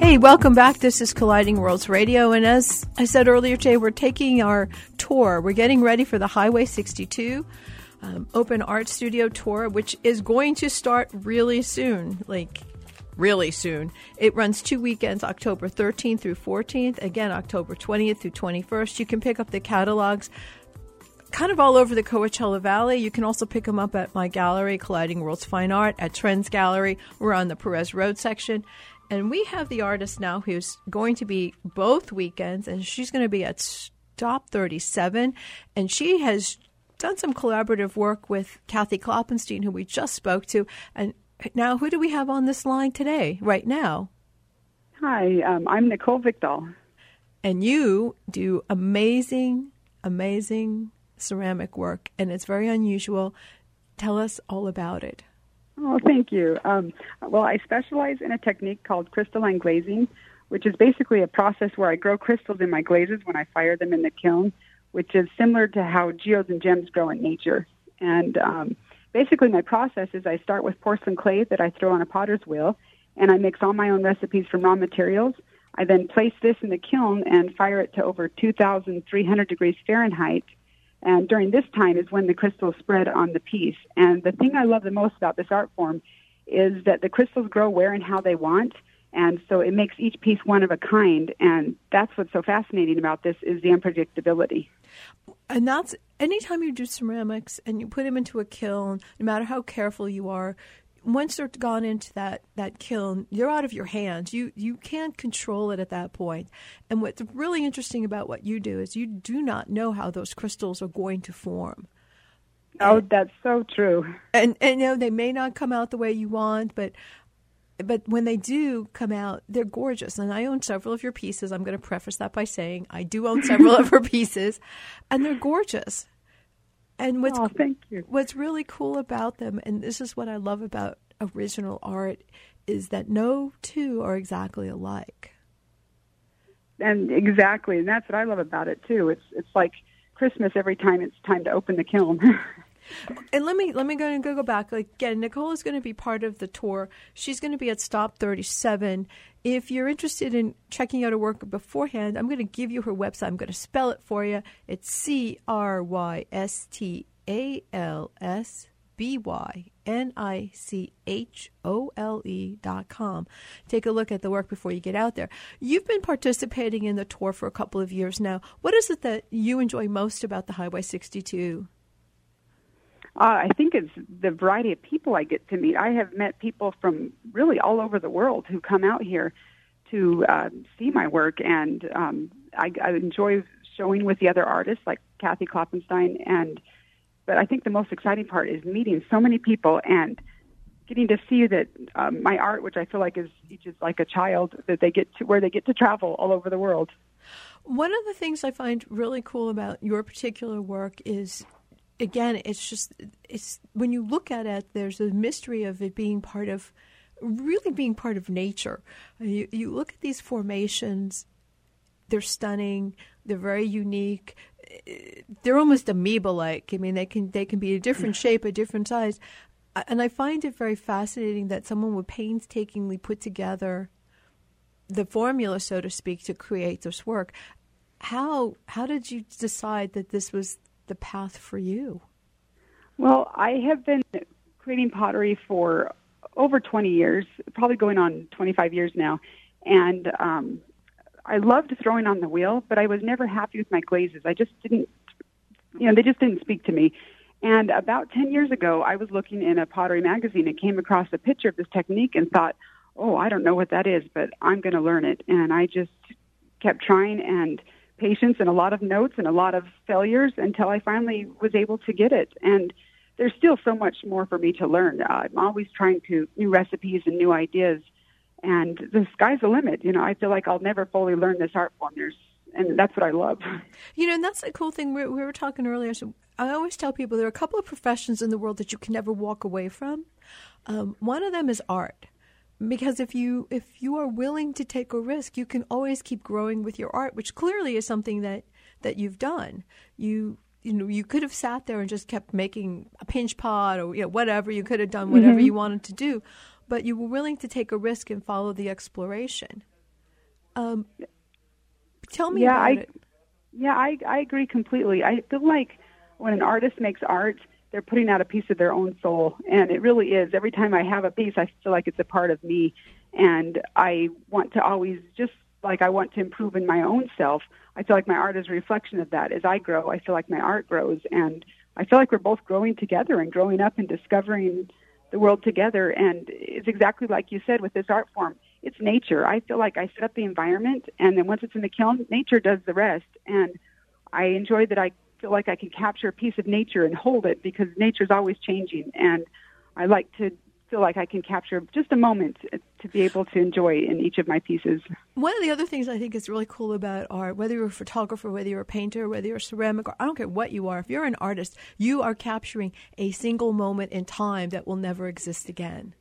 Hey, welcome back. This is Colliding Worlds Radio. And as I said earlier today, we're taking our tour. We're getting ready for the Highway 62 um, Open Art Studio Tour, which is going to start really soon. Like, really soon. It runs two weekends, October 13th through 14th, again, October 20th through 21st. You can pick up the catalogs kind of all over the Coachella Valley. You can also pick them up at my gallery, Colliding Worlds Fine Art, at Trends Gallery. We're on the Perez Road section. And we have the artist now who's going to be both weekends, and she's going to be at Stop 37. And she has done some collaborative work with Kathy Kloppenstein, who we just spoke to. And now, who do we have on this line today, right now? Hi, um, I'm Nichole Vikdal. And you do amazing, amazing ceramic work, and it's very unusual. Tell us all about it. Oh, thank you. Um, well, I specialize in a technique called crystalline glazing, which is basically a process where I grow crystals in my glazes when I fire them in the kiln, which is similar to how geodes and gems grow in nature. And um, basically, my process is I start with porcelain clay that I throw on a potter's wheel, and I mix all my own recipes from raw materials. I then place this in the kiln and fire it to over 2,300 degrees Fahrenheit and during this time is when the crystals spread on the piece. And the thing I love the most about this art form is that the crystals grow where and how they want. And so it makes each piece one of a kind. And that's what's so fascinating about this is the unpredictability. And that's anytime you do ceramics and you put them into a kiln, no matter how careful you are, once they're gone into that, that kiln, you're out of your hands. You you can't control it at that point. And what's really interesting about what you do is you do not know how those crystals are going to form. Oh, that's so true. And and you know they may not come out the way you want, but but when they do come out, they're gorgeous. And I own several of your pieces. I'm going to preface that by saying I do own several of her pieces, and they're gorgeous. And what's oh, thank you. what's really cool about them, and this is what I love about original art, is that no two are exactly alike. And exactly, and that's what I love about it too. It's it's like Christmas every time it's time to open the kiln. and let me let me go and go, back. Again, Nichole is going to be part of the tour. She's going to be at Stop Thirty Seven if you're interested in checking out her work beforehand, I'm going to give you her website. I'm going to spell it for you. It's C R Y S T A L S B Y N I C H O L E dot com. Take a look at the work before you get out there. You've been participating in the tour for a couple of years now. What is it that you enjoy most about the Highway 62? Uh, I think it's the variety of people I get to meet. I have met people from really all over the world who come out here to uh, see my work, and um, I, I enjoy showing with the other artists like Kathy Kloppenstein. And but I think the most exciting part is meeting so many people and getting to see that um, my art, which I feel like is is like a child, that they get to where they get to travel all over the world. One of the things I find really cool about your particular work is again, it's just it's when you look at it, there's a mystery of it being part of really being part of nature. Uh, you, you look at these formations; they're stunning. They're very unique. Uh, they're almost amoeba-like. I mean, they can they can be a different shape, a different size, and I find it very fascinating that someone would painstakingly put together the formula, so to speak, to create this work. How how did you decide that this was the path for you? Well, I have been creating pottery for over 20 years, probably going on 25 years now. And um, I loved throwing on the wheel, but I was never happy with my glazes. I just didn't, you know, they just didn't speak to me. And about 10 years ago, I was looking in a pottery magazine and came across a picture of this technique and thought, oh, I don't know what that is, but I'm going to learn it. And I just kept trying and patience and a lot of notes and a lot of failures until I finally was able to get it. And there's still so much more for me to learn. I'm always trying to new recipes and new ideas, and the sky's the limit. You know, I feel like I'll never fully learn this art form. There's, and that's what I love. You know, and that's the cool thing. We, we were talking earlier. So I always tell people there are a couple of professions in the world that you can never walk away from. Um, one of them is art because if you if you are willing to take a risk you can always keep growing with your art which clearly is something that that you've done you you know you could have sat there and just kept making a pinch pot or you know, whatever you could have done whatever mm-hmm. you wanted to do but you were willing to take a risk and follow the exploration. Um, tell me yeah, about I, it. Yeah, I I agree completely. I feel like when an artist makes art, they're putting out a piece of their own soul, and it really is. Every time I have a piece, I feel like it's a part of me, and I want to always just like I want to improve in my own self. I feel like my art is a reflection of that. As I grow, I feel like my art grows, and I feel like we're both growing together and growing up and discovering the world together. And it's exactly like you said with this art form. It's nature. I feel like I set up the environment, and then once it's in the kiln, nature does the rest. And I enjoy that I feel like I can capture a piece of nature and hold it because nature's always changing. And I like to feel like I can capture just a moment to be able to enjoy in each of my pieces. One of the other things I think is really cool about art, whether you're a photographer, whether you're a painter, whether you're a ceramic, or I don't care what you are, if you're an artist, you are capturing a single moment in time that will never exist again.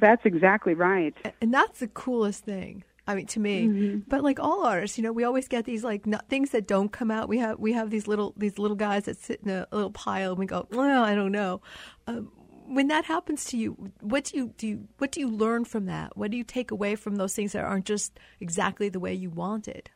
That's exactly right. And that's the coolest thing. I mean, to me, mm-hmm. but like all artists, you know, we always get these like not, things that don't come out. We have we have these little these little guys that sit in a, little pile, and we go, well, I don't know. Um, when that happens to you, what do you do? You, what do you learn from that? What do you take away from those things that aren't just exactly the way you wanted?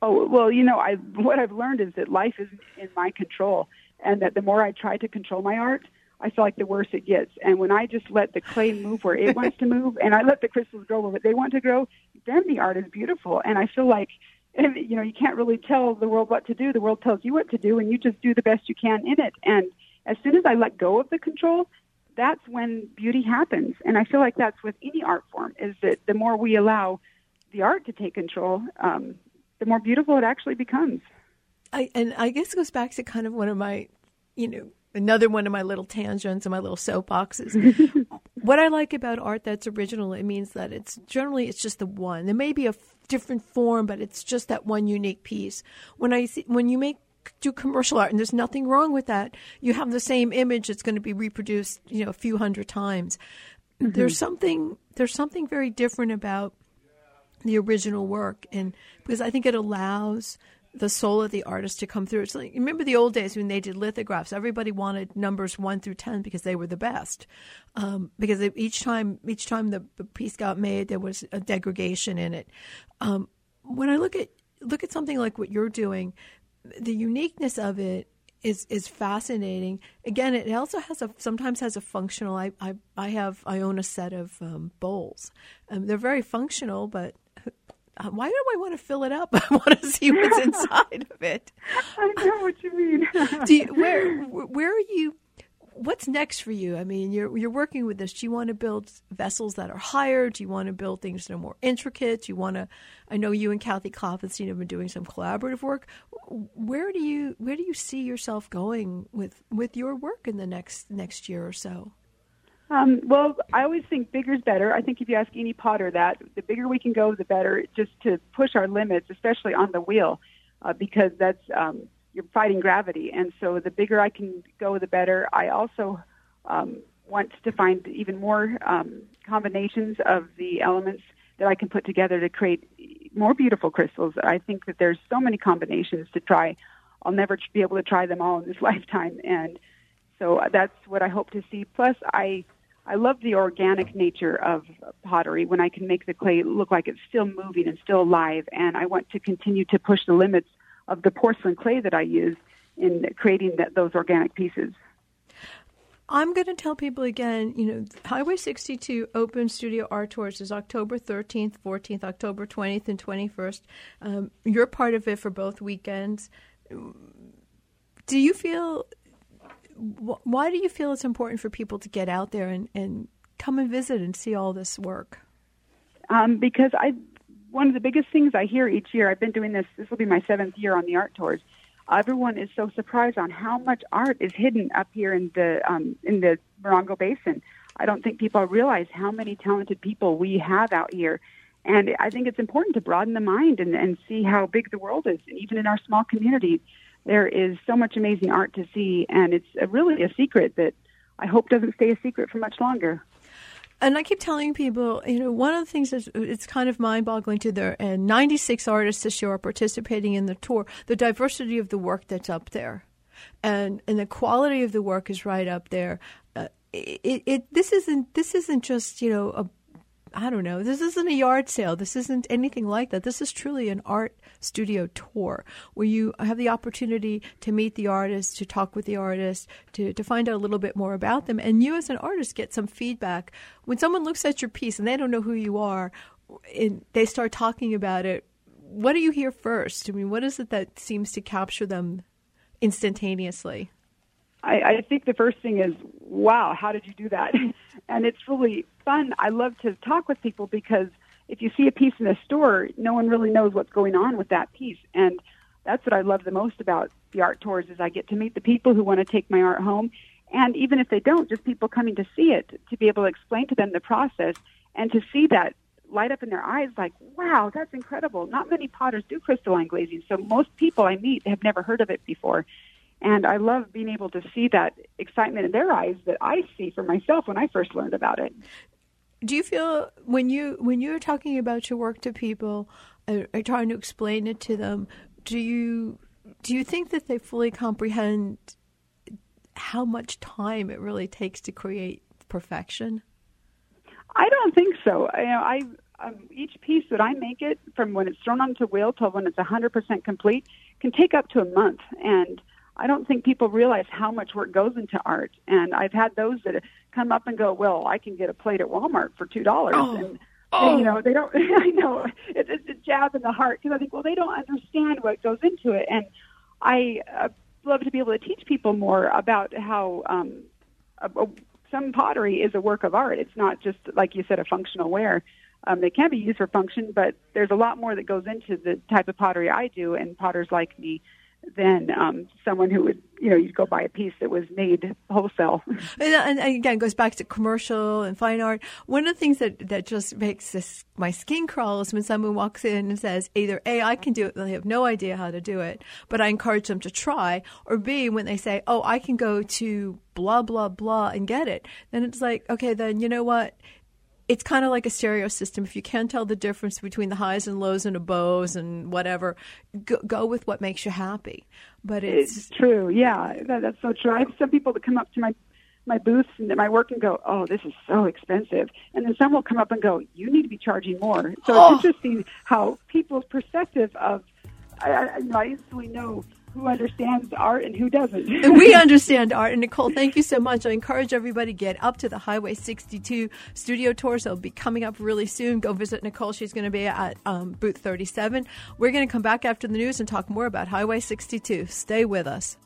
Oh well, you know, I what I've learned is that life is in my control, and that the more I try to control my art, I feel like the worse it gets. And when I just let the clay move where it wants to move, and I let the crystals grow where they want to grow, then the art is beautiful. And I feel like, you know, you can't really tell the world what to do. The world tells you what to do, and you just do the best you can in it. And as soon as I let go of the control, that's when beauty happens. And I feel like that's with any art form, is that the more we allow the art to take control, um, the more beautiful it actually becomes. I, and I guess it goes back to kind of one of my, you know, another one of my little tangents and my little soapboxes. what I like about art that's original, it means that it's generally it's just the one. There may be a f- different form, but it's just that one unique piece. When I see when you make do commercial art, and there's nothing wrong with that. You have the same image; it's going to be reproduced, you know, a few hundred times. Mm-hmm. There's something there's something very different about the original work, and because I think it allows the soul of the artist to come through. It's like remember the old days when they did lithographs. Everybody wanted numbers one through ten because they were the best. Um, because each time each time the, piece got made, there was a degradation in it. Um, when I look at look at something like what you're doing, the uniqueness of it is is fascinating. Again, it also has a sometimes has a functional. I I, I have I own a set of um, bowls. Um, they're very functional, but uh, why do I want to fill it up? I want to see what's inside of it. I know what you mean. do you, where where are you? What's next for you? I mean, you're you're working with this. Do you want to build vessels that are higher? Do you want to build things that are more intricate? Do you want to? I know you and Kathy Klopfenstein have been doing some collaborative work. Where do you where do you see yourself going with with your work in the next next year or so? Um, well, I always think bigger is better. I think if you ask any potter that, the bigger we can go, the better. Just to push our limits, especially on the wheel, uh, because that's um, you're fighting gravity, and so the bigger I can go, the better. I also um, want to find even more um, combinations of the elements that I can put together to create more beautiful crystals. I think that there's so many combinations to try. I'll never be able to try them all in this lifetime, and so that's what I hope to see. Plus, I I love the organic nature of pottery when I can make the clay look like it's still moving and still alive. And I want to continue to push the limits of the porcelain clay that I use in creating that, those organic pieces. I'm going to tell people again, you know, Highway 62 Open Studio Art Tours is October 13th, 14th, October 20th, and 21st. Um, you're part of it for both weekends. Do you feel why do you feel it's important for people to get out there and, and come and visit and see all this work? Um, because I, one of the biggest things I hear each year, I've been doing this, this will be my seventh year on the art tours. Everyone is so surprised on how much art is hidden up here in the um, in the Morongo Basin. I don't think people realize how many talented people we have out here. And I think it's important to broaden the mind and, and see how big the world is, even in our small community there is so much amazing art to see, and it's a, really a secret that I hope doesn't stay a secret for much longer. And I keep telling people, you know, one of the things is it's kind of mind-boggling to there. And 96 artists this year are participating in the tour. The diversity of the work that's up there, and and the quality of the work is right up there. Uh, it, it this isn't this isn't just you know a I don't know. This isn't a yard sale. This isn't anything like that. This is truly an art studio tour where you have the opportunity to meet the artist, to talk with the artist, to, to find out a little bit more about them. And you, as an artist, get some feedback. When someone looks at your piece and they don't know who you are, and they start talking about it, what do you hear first? I mean, what is it that seems to capture them instantaneously? I, I think the first thing is, wow, how did you do that? and it's really fun. I love to talk with people because if you see a piece in a store, no one really knows what's going on with that piece. And that's what I love the most about the art tours is I get to meet the people who want to take my art home. And even if they don't, just people coming to see it, to be able to explain to them the process and to see that light up in their eyes like, wow, that's incredible. Not many potters do crystalline glazing. So most people I meet have never heard of it before. And I love being able to see that excitement in their eyes that I see for myself when I first learned about it. Do you feel when you when you're talking about your work to people, or, or trying to explain it to them, do you do you think that they fully comprehend how much time it really takes to create perfection? I don't think so. You know, I um, each piece that I make it from when it's thrown onto wheel till when it's 100% complete can take up to a month, and I don't think people realize how much work goes into art. And I've had those that come up and go, "Well, I can get a plate at Walmart for two dollars," oh. and oh. you know they don't. I know it, it's a jab in the heart because I think, well, they don't understand what goes into it, and I uh, love to be able to teach people more about how um, a, a, some pottery is a work of art. It's not just like you said, a functional wear. Um, they can be used for function, but there's a lot more that goes into the type of pottery I do, and potters like me than um, someone who would, you know, you'd go buy a piece that was made wholesale. And, and again, goes back to commercial and fine art. One of the things that, that just makes this, my skin crawl is when someone walks in and says either A, I can do it, they have no idea how to do it, but I encourage them to try, or B, when they say, oh, I can go to blah, blah, blah and get it, then it's like, okay, then you know what? It's kind of like a stereo system. If you can't tell the difference between the highs and lows and a Bose and whatever, go, go with what makes you happy. But it's, it's true. Yeah, that, that's so true. I have some people that come up to my my booths and my work and go, "Oh, this is so expensive," and then some will come up and go, "You need to be charging more." So oh. it's interesting how people's perspective of I, I, I instantly know who understands art and who doesn't. we understand art. And Nichole, thank you so much. I encourage everybody to get up to the Highway 62 studio tours. They'll be coming up really soon. Go visit Nichole. She's going to be at um, booth 37. We're going to come back after the news and talk more about Highway 62. Stay with us.